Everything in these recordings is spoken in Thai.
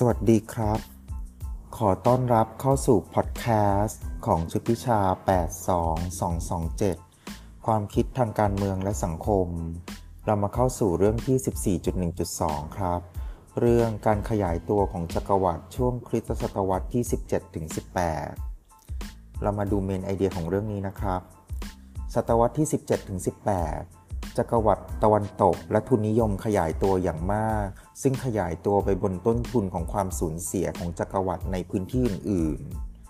สวัสดีครับ ขอต้อนรับเข้าสู่พอดแคสต์ของชุดพิชา 82227 ความคิดทางการเมืองและสังคม เรามาเข้าสู่เรื่องที่ 14.1.2 ครับ เรื่องการขยายตัวของจักรวรรดิช่วงคริสตศตวรรษที่ 17-18 เรามาดู main idea ของเรื่องนี้นะครับ ศตวรรษที่ 17-18 จักรวรรดิตะวันตก และทุนนิยมขยายตัวอย่างมาก ซึ่งขยายตัวไปบนต้นทุนของความสูญเสียของจักรวรรดิในพื้นที่อื่น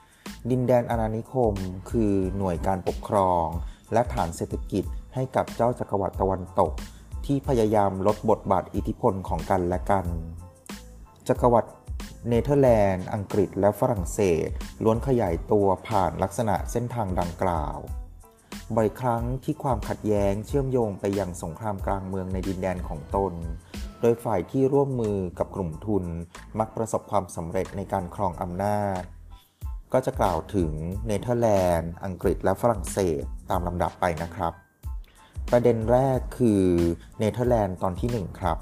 ๆ ดินแดนอาณานิคม คือหน่วยการปกครอง และฐานเศรษฐกิจให้กับเจ้าจักรวรรดิตะวันตก ที่พยายามลดบทบาทอิทธิพลของกันและกัน จักรวรรดิเนเธอร์แลนด์ อังกฤษ และฝรั่งเศส ล้วนขยายตัวผ่านลักษณะเส้นทางดังกล่าว บ่อยครั้งที่ความขัดแย้งเชื่อมโยงไปยังสงครามกลางเมืองในดินแดนของตน โดยฝ่ายที่ร่วมมือกับกลุ่มทุนมักประสบความสำเร็จในการครองอำนาจ ก็จะกล่าวถึงเนเธอร์แลนด์ อังกฤษและฝรั่งเศสตามลำดับไปนะครับ ประเด็นแรกคือเนเธอร์แลนด์ตอนที่ 1 ครับ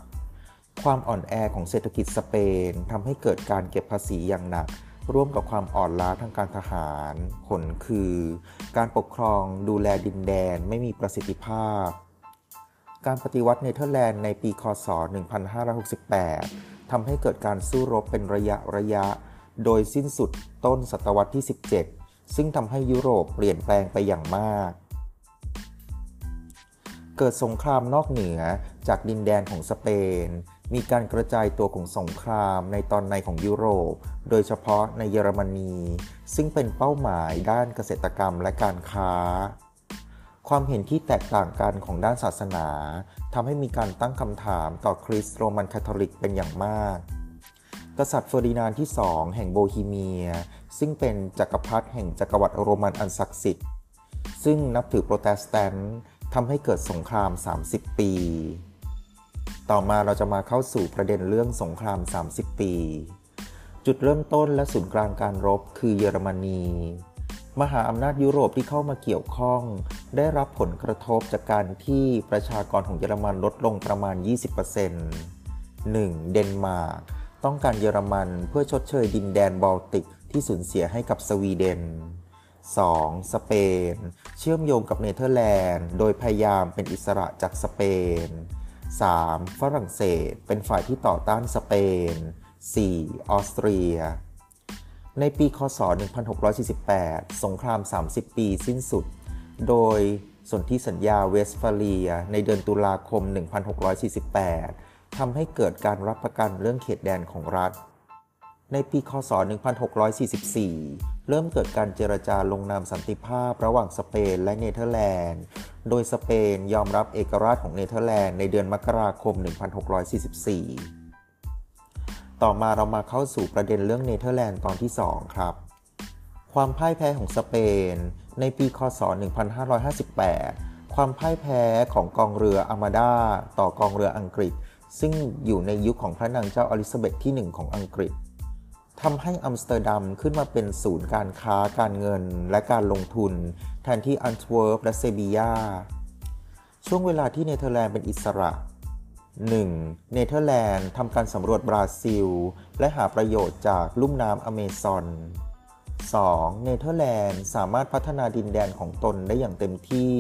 ความอ่อนแอของเศรษฐกิจสเปนทำให้เกิดการเก็บภาษีอย่างหนัก ร่วมกับความอ่อนล้าทางการทหาร ผลคือ การปกครองดูแลดินแดนไม่มีประสิทธิภาพ การปฏิวัติเนเธอร์แลนด์ในปีคศ 1568 ทำให้เกิดการสู้รบเป็นระยะระยะ โดยสิ้นสุดต้นศตวรรษที่ 17 ซึ่งทำให้ยุโรปเปลี่ยนแปลงไปอย่างมาก เกิดสงครามนอกเหนือจากดินแดนของสเปน มีการกระจายตัวของสงครามในตอนในของยุโรป โดยเฉพาะในเยอรมนี ซึ่งเป็นเป้าหมายด้านเกษตรกรรมและการค้า ความเห็นที่แตกต่างกันของด้านศาสนาทำให้มีการตั้งคำถามต่อคริสต์โรมันคาทอลิกเป็นอย่างมาก กษัตริย์เฟอร์ดินานด์ที่สองแห่งโบฮีเมีย ซึ่งเป็นจักรพรรดิแห่งจักรวรรดิโรมันอันศักดิ์สิทธิ์ ซึ่งนับถือโปรเตสแตนต์ทำให้เกิดสงคราม 30 ปี ต่อมาเราจะมาเข้าสู่ประเด็นเรื่องสงคราม 30 ปี จุดเริ่มต้นและศูนย์กลางการรบคือเยอรมนี มหาอำนาจยุโรปที่เข้ามาเกี่ยวข้อง ได้รับผลกระทบจากการที่ประชากรของเยอรมันลดลงประมาณ 20% 1. เดนมาร์กต้องการเยอรมันเพื่อชดเชยดินแดนบอลติกที่สูญเสียให้กับสวีเดน 2. สเปน เชื่อมโยงกับเนเธอร์แลนด์ โดยพยายามเป็นอิสระจากสเปน 3. ฝรั่งเศสเป็นฝ่ายที่ต่อต้านสเปน 4. ออสเตรีย ในปีคศ 1648 สงคราม 30 ปีสิ้นสุด โดยสนธิสัญญาเวสฟาเลีย ในเดือนตุลาคม 1648ทำให้เกิดการรับประกันเรื่องเขตแดนของรัฐ ในปีคศ 1644 เริ่มเกิดการเจรจาลงนามสันติภาพระหว่างสเปนและเนเธอร์แลนด์ โดยสเปนยอมรับเอกราชของเนเธอร์แลนด์ในเดือนมกราคม 1644 ต่อมาเรามาเข้าสู่ประเด็นเรื่องเนเธอร์แลนด์ตอนที่ 2 ครับ ความพ่ายแพ้ของสเปน ในปีคศ 1558 ความพ่ายแพ้ของกองเรืออาร์มาดาต่อกองเรืออังกฤษ ซึ่งอยู่ในยุคของพระนางเจ้าอลิซาเบธที่ 1 ของอังกฤษ ทำให้อัมสเตอร์ดัมขึ้นมาเป็นศูนย์การค้าการเงินและการลงทุน แทนที่อันทเวิร์ปและเซบียาช่วงเวลาที่เนเธอร์แลนด์เป็นอิสระ 1. เนเธอร์แลนด์ทำการสำรวจบราซิล และหาประโยชน์จากลุ่มน้ำอเมซอน 2. เนเธอร์แลนด์สามารถพัฒนาดินแดนของตนได้อย่างเต็มที่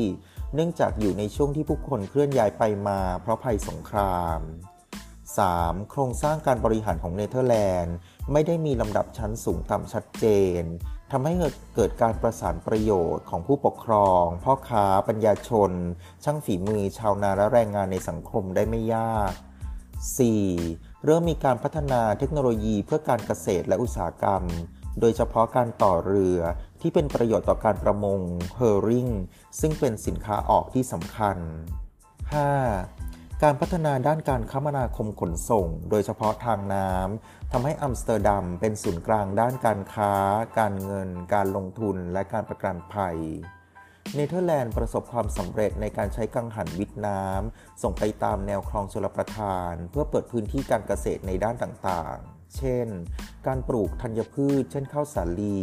เนื่องจากอยู่ในช่วงที่ผู้คนเคลื่อนย้ายไปมาเพราะภัยสงคราม 3. โครงสร้างการบริหารของเนเธอร์แลนด์ ไม่ได้มีลำดับชั้นสูงต่ำชัดเจนทำให้เกิดการประสานประโยชน์ของผู้ปกครอง พ่อค้า ปัญญาชน ช่างฝีมือ ชาวนาและแรงงานในสังคมได้ไม่ยาก 4. เริ่มมีการพัฒนาเทคโนโลยีเพื่อการเกษตรและอุตสาหกรรม โดยเฉพาะการต่อเรือที่เป็นประโยชน์ต่อการประมงเฮอริงซึ่งเป็นสินค้าออกที่สำคัญ 5. การพัฒนาด้านการคมนาคมขนส่ง โดยเฉพาะทางน้ทำให้อัมสเตอร์ดัมเป็นศูนย์กลางด้านการค้า การเงิน การลงทุน และการประกันภัย เนเธอร์แลนด์ประสบความสำเร็จในการใช้กังหันวิดน้ำส่งไปตามแนวคลองชลประทาน เพื่อเปิดพื้นที่การเกษตรในด้านต่างๆ เช่น การปลูกธัญพืช เช่นข้าวสาลี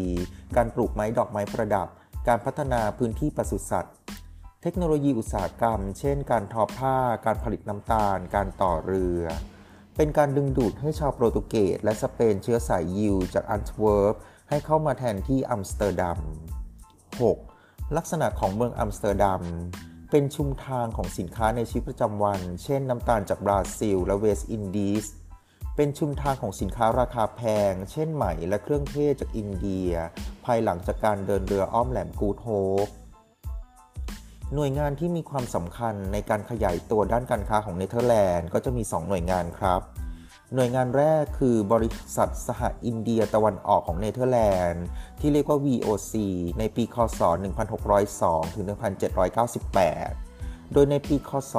การปลูกไม้ดอกไม้ประดับ การพัฒนาพื้นที่ปศุสัตว์ เทคโนโลยีอุตสาหกรรม เช่น การทอผ้า การผลิตน้ำตาล การต่อเรือ เป็นการดึงดูดให้ชาวโปรตุเกสและสเปนเชื้อสายยิวจากอันทเวิร์ปให้เข้ามาแทนที่อัมสเตอร์ดัม 6. ลักษณะของเมืองอัมสเตอร์ดัม เป็นชุมทางของสินค้าในชีวิตประจำวัน เช่นน้ำตาลจากบราซิล และเวสต์อินดีสเป็นชุมทางของสินค้าราคาแพง เช่นไหมและเครื่องเทศจากอินเดีย ภายหลังจากการเดินเรืออ้อมแหลมกูดโฮป หน่วยงานที่มีความสำคัญในการขยายตัวด้านการค้าของเนเธอร์แลนด์ก็จะมี 2 หน่วยงานครับ หน่วยงานแรกคือบริษัทสหอินเดียตะวันออกของเนเธอร์แลนด์ที่เรียกว่า VOC ในปีคศ 1602 ถึง 1798 โดยในปีคศ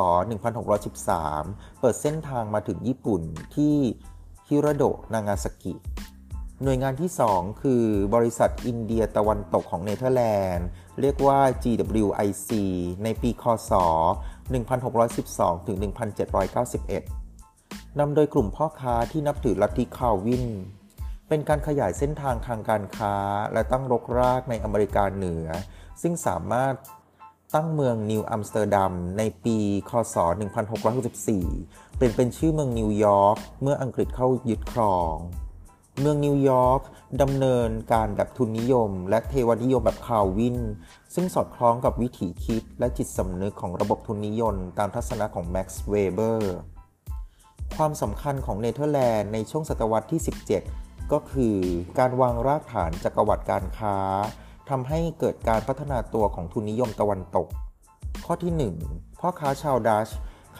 1613 เปิดเส้นทางมาถึงญี่ปุ่นที่ฮิราโดะนางาซากิ หน่วยงานที่ 2 คือบริษัทอินเดียตะวันตกของเนเธอร์แลนด์ เรียกว่า GWIC ในปีคศ 1612 ถึง 1791 นำโดยกลุ่มพ่อค้าที่นับถือลัทธิคาลวิน เป็นการขยายเส้นทางทางการค้าและตั้งรกรากในอเมริกาเหนือ ซึ่งสามารถตั้งเมืองนิวอัมสเตอร์ดัมในปี คศ 1664 เป็นเป็นชื่อเมืองนิวยอร์กเมื่ออังกฤษเข้ายึดครอง เมืองนิวยอร์กดำเนินการแบบทุนนิยม และเทวนิยมแบบคาลวิน ซึ่งสอดคล้องกับวิถีคิดและจิตสำนึกของระบบทุนนิยมตามทัศนะของแม็กซ์เวเบอร์ความสำคัญของเนเธอร์แลนด์ในช่วงศตวรรษที่ 17 ก็คือการวางรากฐานจักรวรรดิการค้าทำให้เกิดการพัฒนาตัวของทุนนิยมตะวันตก ข้อที่ 1 พ่อค้าชาวดัตช์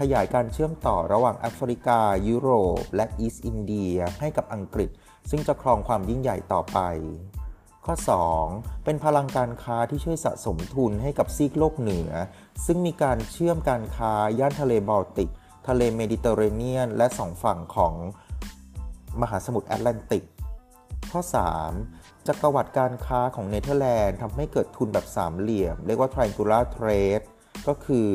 ขยายการเชื่อมต่อระหว่างแอฟริกา ยุโรป และอีสต์อินเดียให้กับอังกฤษ ซึ่งจะครองความยิ่งใหญ่ต่อไป ข้อ 2 เป็นพลังการค้าที่ช่วยสะสมทุนให้กับซีกโลกเหนือ ซึ่งมีการเชื่อมการค้าย่านทะเลบอลติก ทะเลเมดิเตอร์เรเนียน และสองฝั่งของมหาสมุทรแอตแลนติก ข้อ 3. จักรวรรดิการค้าของเนเธอร์แลนด์ทำให้เกิดทุนแบบสามเหลี่ยม เรียกว่า triangular trade ก็คือ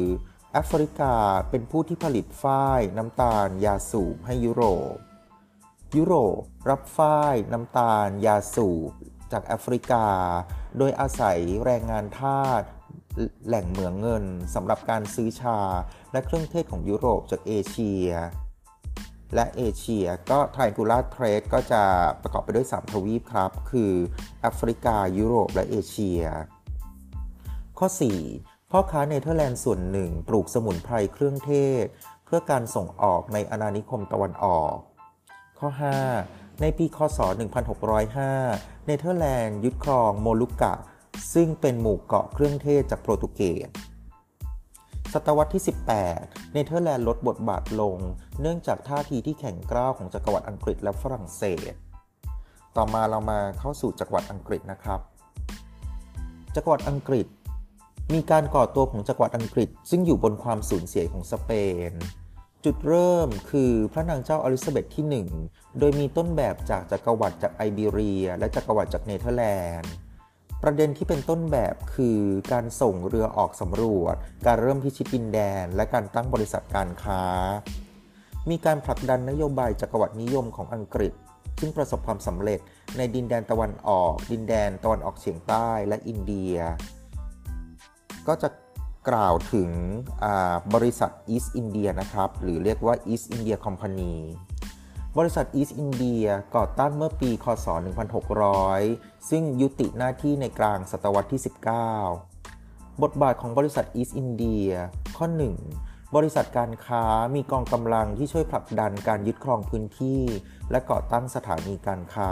แอฟริกาเป็นผู้ที่ผลิตฝ้าย น้ำตาล ยาสูบให้ยุโรป ยุโรปรับฝ้าย น้ำตาล ยาสูบจากแอฟริกา โดยอาศัยแรงงานทาสแหล่งเหมืองเงินสำหรับการซื้อชาและเครื่องเทศของยุโรปจากเอเชีย และเอเชียก็ Triangular Trade ก็จะประกอบไปด้วย 3 ทวีปครับ คือแอฟริกา ยุโรปและเอเชีย ข้อ 4 พ่อค้าเนเธอร์แลนด์ส่วนหนึ่งปลูกสมุนไพรเครื่องเทศ เพื่อการส่งออกในอาณานิคมตะวันออก ข้อ 5 ในปีคศ 1605 เนเธอร์แลนด์ยึดครองโมลุกกะ ซึ่งเป็นหมู่เกาะเครื่องเทศจากโปรตุเกสศตวรรษที่ 18 เนเธอร์แลนด์ลดบทบาทลง เนื่องจากท่าทีที่แข็งกร้าวของจักรวรรดิอังกฤษและฝรั่งเศส ต่อมาเรามาเข้าสู่จักรวรรดิอังกฤษนะครับ จักรวรรดิอังกฤษ มีการก่อตัวของจักรวรรดิอังกฤษ ซึ่งอยู่บนความสูญเสียของสเปน จุดเริ่มคือพระนางเจ้าเอลิซาเบธที่ 1 โดยมีต้นแบบจากจักรวรรดิจากไอเบีเรีย และจักรวรรดิจากเนเธอร์แลนด์ประเด็นที่เป็นต้นแบบคือการส่งเรือออกสำรวจ การเริ่มพิชิตดินแดน และการตั้งบริษัทการค้า มีการผลักดันนโยบายจักรวรรดินิยมของอังกฤษ ซึ่งประสบความสำเร็จในดินแดนตะวันออก ดินแดนตะวันออกเฉียงใต้และอินเดีย ก็จะกล่าวถึงบริษัท East India นะครับ หรือเรียกว่า East India Company บริษัท East India ก่อตั้งเมื่อปี คศ 1600 ซึ่งยุติหน้าที่ในกลางศตวรรษที่ 19 บทบาทของบริษัท East India ข้อ 1 บริษัทการค้ามีกองกำลังที่ช่วยผลักดันการยึดครองพื้นที่ และก่อตั้งสถานีการค้า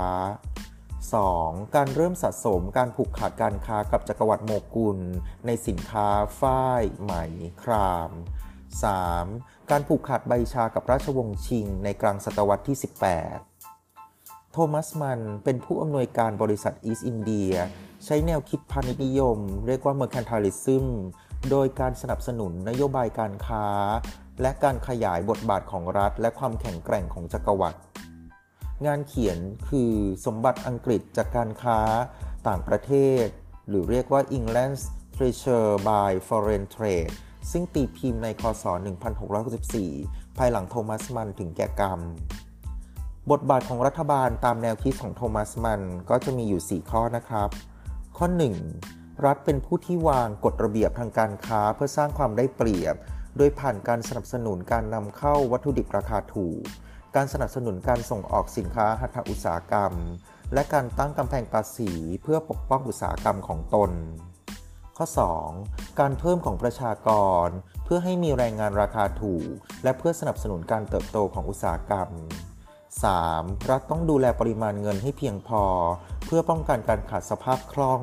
2. การเริ่มสะสมการผูกขาดการค้ากับจักรวรรดิโมกุล ในสินค้าฝ้ายไหม คราม 3. การผูกขาดใบชากับราชวงศ์ชิง ในกลางศตวรรษที่ 18 โทมัสมันเป็นผู้อำนวยการบริษัทอีสต์อินเดีย ใช้แนวคิดพาณิชย์นิยม เรียกว่า mercantilism โดยการสนับสนุนนโยบายการค้า และการขยายบทบาทของรัฐ และความแข็งแกร่งของจักรวรรดิ งานเขียนคือสมบัติอังกฤษจากการค้าต่างประเทศ หรือเรียกว่า England's Treasure by Foreign Trade ซึ่งตีพิมพ์ในคศ 1664 ภายหลังโทมัสมันถึงแก่กรรม บทบาทของรัฐบาลตามแนวคิดของโทมัสมันก็จะมีอยู่ 4 ข้อนะครับ ข้อ 1. รัฐเป็นผู้ที่วางกฎระเบียบทางการค้าเพื่อสร้างความได้เปรียบ โดยผ่านการสนับสนุนการนำเข้าวัตถุดิบราคาถูก การสนับสนุนการส่งออกสินค้าหัตถอุตสาหกรรม และการตั้งกำแพงภาษีเพื่อปกป้องอุตสาหกรรมของตน ข้อ 2. การเพิ่มของประชากร เพื่อให้มีแรงงานราคาถูก และเพื่อสนับสนุนการเติบโตของอุตสาหกรรม 3. รัฐต้องดูแลปริมาณเงินให้เพียงพอ เพื่อป้องกันการขาดสภาพคล่อง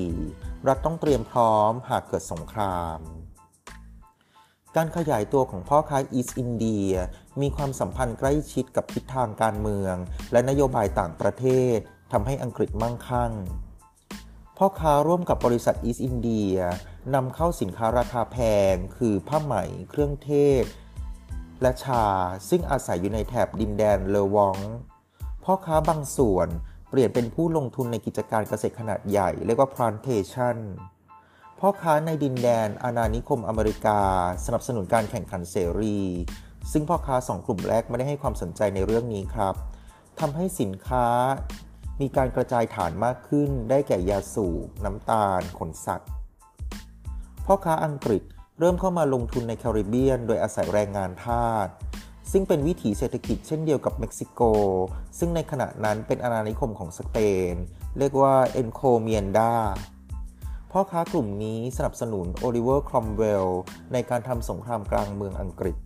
4. รัฐต้องเตรียมพร้อมหากเกิดสงคราม การขยายตัวของพ่อค้าอีสต์อินเดีย มีความสัมพันธ์ใกล้ชิดกับทิศทางการเมือง และนโยบายต่างประเทศทำให้อังกฤษมั่งคั่ง พ่อค้าร่วมกับบริษัทอีสต์อินเดียนำเข้าสินค้าราคาแพง คือผ้าไหม เครื่องเทศ และชา ซึ่งอาศัยอยู่ในแถบดินแดนเลวอง พ่อค้าบางส่วนเปลี่ยนเป็นผู้ลงทุนในกิจการเกษตรขนาดใหญ่ เรียกว่า plantation พ่อค้าในดินแดนอาณานิคมอเมริกา สนับสนุนการแข่งขันเสรี ซึ่งพ่อค้าสองกลุ่มแรกไม่ได้ให้ความสนใจในเรื่องนี้ครับทำให้สินค้ามีการกระจายฐานมากขึ้น ได้แก่ยาสูบน้ำตาล ขนสัตว์ พ่อค้าอังกฤษเริ่มเข้ามาลงทุนในแคริบเบียน โดยอาศัยแรงงานทาสซึ่งเป็นวิถีเศรษฐกิจเช่นเดียวกับเม็กซิโก ซึ่งในขณะนั้นเป็นอาณานิคมของสเปน เรียกว่า encomienda พ่อค้ากลุ่มนี้สนับสนุนโอลิเวอร์ ครอมเวลล์ ในการทำสงครามกลางเมืองอังกฤษ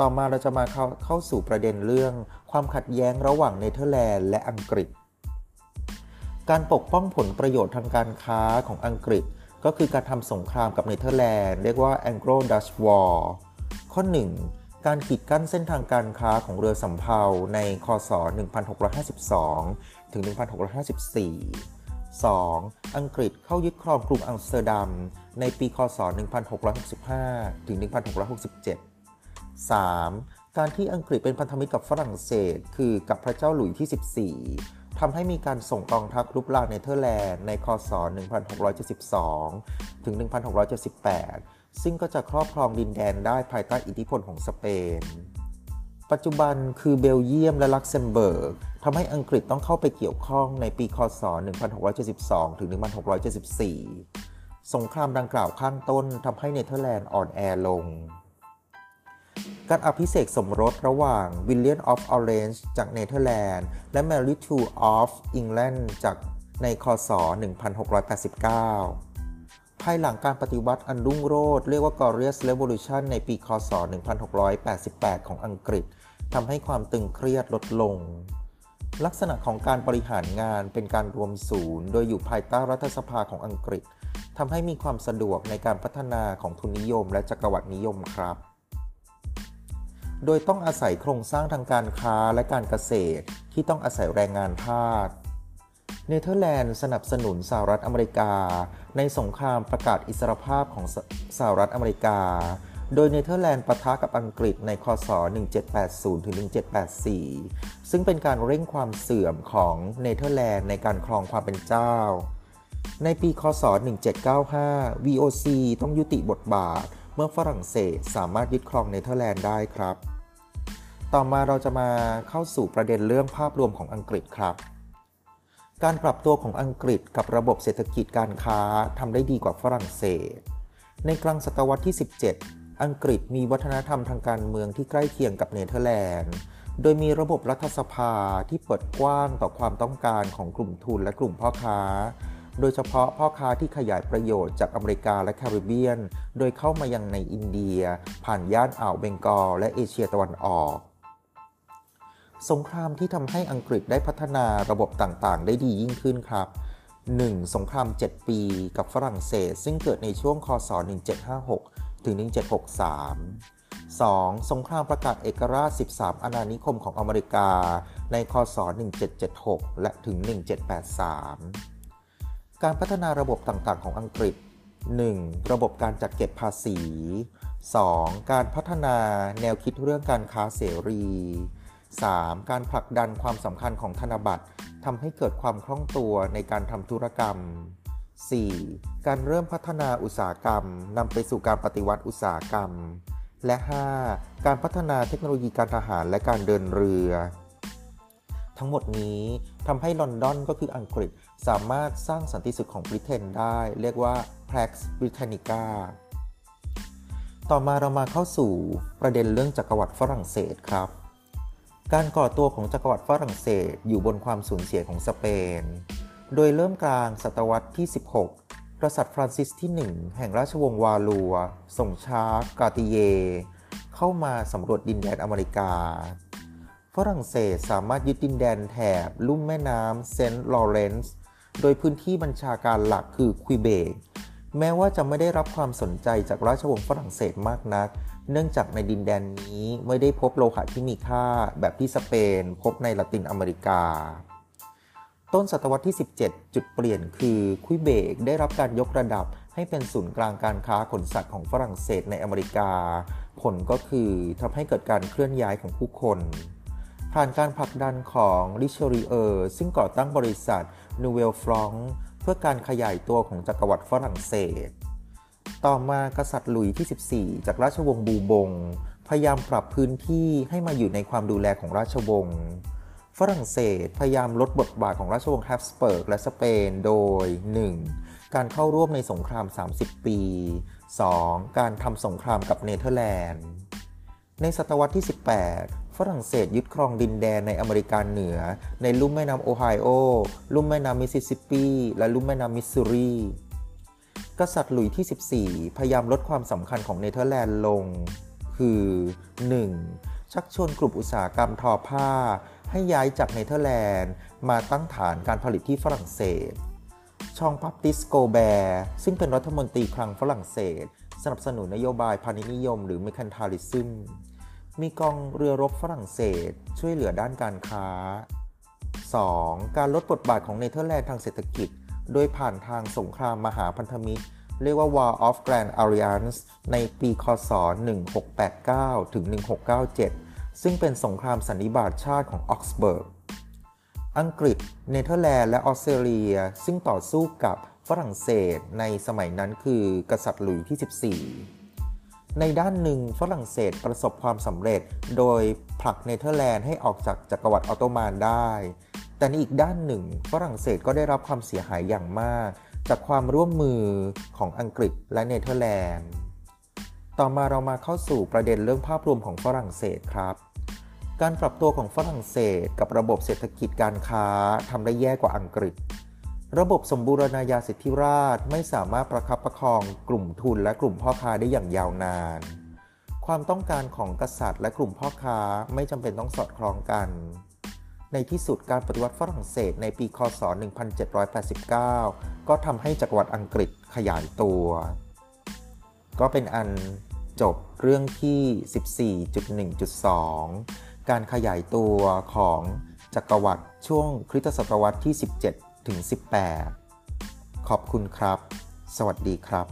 ต่อมาเราจะมาเข้าเข้าสู่ประเด็นเรื่อง ความขัดแย้งระหว่างเนเธอร์แลนด์และอังกฤษ การปกป้องผลประโยชน์ทางการค้าของอังกฤษ ก็คือการทำสงครามกับเนเธอร์แลนด์เรียกว่า Anglo-Dutch War ข้อ 1 การขีดกั้นเส้นทางการค้าของเรือสำเภาในคศ 1652 ถึง 1654 2. อังกฤษเข้ายึดครองกรุงอัมสเตอร์ดัมในปี คศ 1665 ถึง 1667 3. การที่อังกฤษเป็นพันธมิตรกับฝรั่งเศส คือกับพระเจ้าหลุยที่ 14 ทำให้มีการส่งกองทัพรุกรานเนเธอร์แลนด์ในคศ 1672 ถึง 1678 ซึ่งก็จะครอบครองดินแดนได้ภายใต้อิทธิพลของสเปน ปัจจุบันคือเบลเยียมและลักเซมเบิร์กทำให้อังกฤษต้องเข้าไปเกี่ยวข้องในปีคศ 1672 ถึง 1674 สงครามดังกล่าวข้างต้นทำให้เนเธอร์แลนด์อ่อนแอลง การอภิเษกสมรสระหว่าง William of Orange จากเนเธอร์แลนด์ และ Mary Two of England จากในคศ 1689 ภายหลังการปฏิวัติอันรุ่งโรจน์เรียกว่า Glorious Revolution ในปีคศ 1688 ของอังกฤษทำให้ความตึงเครียดลดลง ลักษณะของการบริหารงานเป็นการรวมศูนย์ โดยอยู่ภายใต้รัฐสภาของอังกฤษทำให้มีความสะดวกในการพัฒนาของทุนนิยมและจักรวรรดินิยมครับ โดยต้องอาศัยโครงสร้างทางการค้าและการเกษตรที่ต้องอาศัยแรงงานทาส เนเธอร์แลนด์สนับสนุนสหรัฐอเมริกา ในสงครามประกาศอิสรภาพของสหรัฐอเมริกา โดยเนเธอร์แลนด์ปะทะกับอังกฤษในคศ .1780-1784 ซึ่งเป็นการเร่งความเสื่อมของเนเธอร์แลนด์ในการครองความเป็นเจ้า ในปี คศ 1795 VOC ต้องยุติบทบาท เมื่อฝรั่งเศสสามารถยึดครองเนเธอร์แลนด์ได้ครับ ต่อมาเราจะมาเข้าสู่ประเด็นเรื่องภาพรวมของอังกฤษครับ การปรับตัวของอังกฤษกับระบบเศรษฐกิจการค้าทำได้ดีกว่าฝรั่งเศส ในกลางศตวรรษที่ 17 อังกฤษมีวัฒนธรรมทางการเมืองที่ใกล้เคียงกับเนเธอร์แลนด์ โดยมีระบบรัฐสภาที่เปิดกว้างต่อความต้องการของกลุ่มทุนและกลุ่มพ่อค้า โดยเฉพาะพ่อค้าที่ขยายประโยชน์จากอเมริกาและแคริบเบียน โดยเข้ามายังในอินเดีย ผ่านย่านอ่าวเบงกอลและเอเชียตะวันออก สงครามที่ทำให้อังกฤษได้พัฒนาระบบต่างๆ ได้ดียิ่งขึ้นครับ 1. สงคราม 7 ปีกับฝรั่งเศส ซึ่งเกิดในช่วงคศ 1756 ถึง 1763 2. สงครามประกาศเอกราช 13 อาณานิคมของอเมริกา ในคศ 1776 และถึง 1783 การพัฒนาระบบต่างๆ ของอังกฤษ 1. ระบบการจัดเก็บภาษี 2. การพัฒนาแนวคิดเรื่องการค้าเสรี 3. การผลักดันความสำคัญของธนบัตรทำให้เกิดความคล่องตัวในการทำธุรกรรม 4. การเริ่มพัฒนาอุตสาหกรรมนำไปสู่การปฏิวัติอุตสาหกรรม และ 5. การพัฒนาเทคโนโลยีการทหารและการเดินเรือ ทั้งหมดนี้ทำให้ลอนดอนก็คืออังกฤษสามารถสร้างสันติสุขของบริเตนได้ เรียกว่า Pax Britannica ต่อมาเรามาเข้าสู่ประเด็นเรื่องจักรวรรดิฝรั่งเศสครับ การก่อตัวของจักรวรรดิฝรั่งเศสอยู่บนความสูญเสียของสเปน โดยเริ่มกลางศตวรรษที่ 16 กษัตริย์ฟรานซิสที่ 1 แห่งราชวงศ์วาลัวส่งฌาก การ์ติเย เข้ามาสำรวจดินแดนอเมริกา ฝรั่งเศสสามารถยึดดินแดนแถบ ลุ่มแม่น้ำเซนต์ลอเรนซ์โดยพื้นที่บัญชาการหลักคือควิเบกแม้ว่าจะไม่ได้รับความสนใจจากราชวงศ์ฝรั่งเศสมากนัก เนื่องจากในดินแดนนี้ไม่ได้พบโลหะที่มีค่าแบบที่สเปน พบในละตินอเมริกา ต้นศตวรรษที่ 17 จุดเปลี่ยนคือคุยเบกได้รับการยกระดับให้เป็นศูนย์กลางการค้าขนสัตว์ของฝรั่งเศสในอเมริกา ผลก็คือทำให้เกิดการเคลื่อนย้ายของผู้คน ผ่านการผลักดันของริชริเออร์ซึ่งก่อตั้งบริษัทนูเวลฟรองเพื่อการขยายตัวของจักรวรรดิฝรั่งเศส ต่อมากษัตริย์หลุยที่ 14 จากราชวงศ์บูบง พยายามปรับพื้นที่ให้มาอยู่ในความดูแลของราชวงศ์ฝรั่งเศสพยายามลดบทบาทของราชวงศ์แฮปส์เบิร์กและสเปนโดย 1. การเข้าร่วมในสงคราม 30 ปี 2. การทำสงครามกับเนเธอร์แลนด์ ในศตวรรษที่ 18 ฝรั่งเศสยึดครองดินแดนในอเมริกาเหนือ ในลุ่มแม่น้ำโอไฮโอ ลุ่มแม่น้ำมิสซิสซิปปี และลุ่มแม่น้ำมิสซูรี กษัตริย์หลุยที่ 14 พยายามลดความสำคัญของเนเธอร์แลนด์ลง คือ 1. ชักชวนกลุ่มอุตสาหกรรมทอผ้า ให้ย้ายจากเนเธอร์แลนด์ มาตั้งฐานการผลิตที่ฝรั่งเศส ฌ็อง-บาติสต์ กอลแบร์ซึ่งเป็นรัฐมนตรีคลังฝรั่งเศส สนับสนุนนโยบายพาณิชยนิยม หรือ mercantilism มีกองเรือรบฝรั่งเศสช่วยเหลือด้านการค้า 2. การลดบทบาทของเนเธอร์แลนด์ทางเศรษฐกิจ โดยผ่านทางสงครามมหาพันธมิตร เรียกว่า War of Grand Alliance ในปีคศ 1689 ถึง 1697 ซึ่งเป็นสงครามสันนิบาตชาติของออกส์เบิร์ก อังกฤษ เนเธอร์แลนด์ และออสเตรเลีย ซึ่งต่อสู้กับฝรั่งเศสในสมัยนั้นคือกษัตริย์หลุยที่ 14 ในด้านหนึ่งฝรั่งเศสประสบความสำเร็จ โดยผลักเนเธอร์แลนด์ให้ออกจากจักรวรรดิออตโตมันได้ แต่ในอีกด้านหนึ่ง ฝรั่งเศสก็ได้รับความเสียหายอย่างมาก จากความร่วมมือของอังกฤษและเนเธอร์แลนด์ ต่อมาเรามาเข้าสู่ประเด็นเรื่องภาพรวมของฝรั่งเศสครับ การปรับตัวของฝรั่งเศสกับระบบเศรษฐกิจการค้าทำได้แย่กว่าอังกฤษ ระบบสมบูรณาญาสิทธิราชไม่สามารถประคับประคองกลุ่มทุนและกลุ่มพ่อค้าได้อย่างยาวนาน ความต้องการของกษัตริย์และกลุ่มพ่อค้าไม่จำเป็นต้องสอดคล้องกัน ในที่สุดการปฏิวัติฝรั่งเศสในปีคศ 1789 ก็ทำให้จักรวรรดิอังกฤษขยายตัว ก็เป็นอันจบเรื่องที่ 14.1.2 การขยายตัวของจักรวรรดิช่วงคริสตศตวรรษที่ 17 ถึง 18 ขอบคุณครับ สวัสดีครับ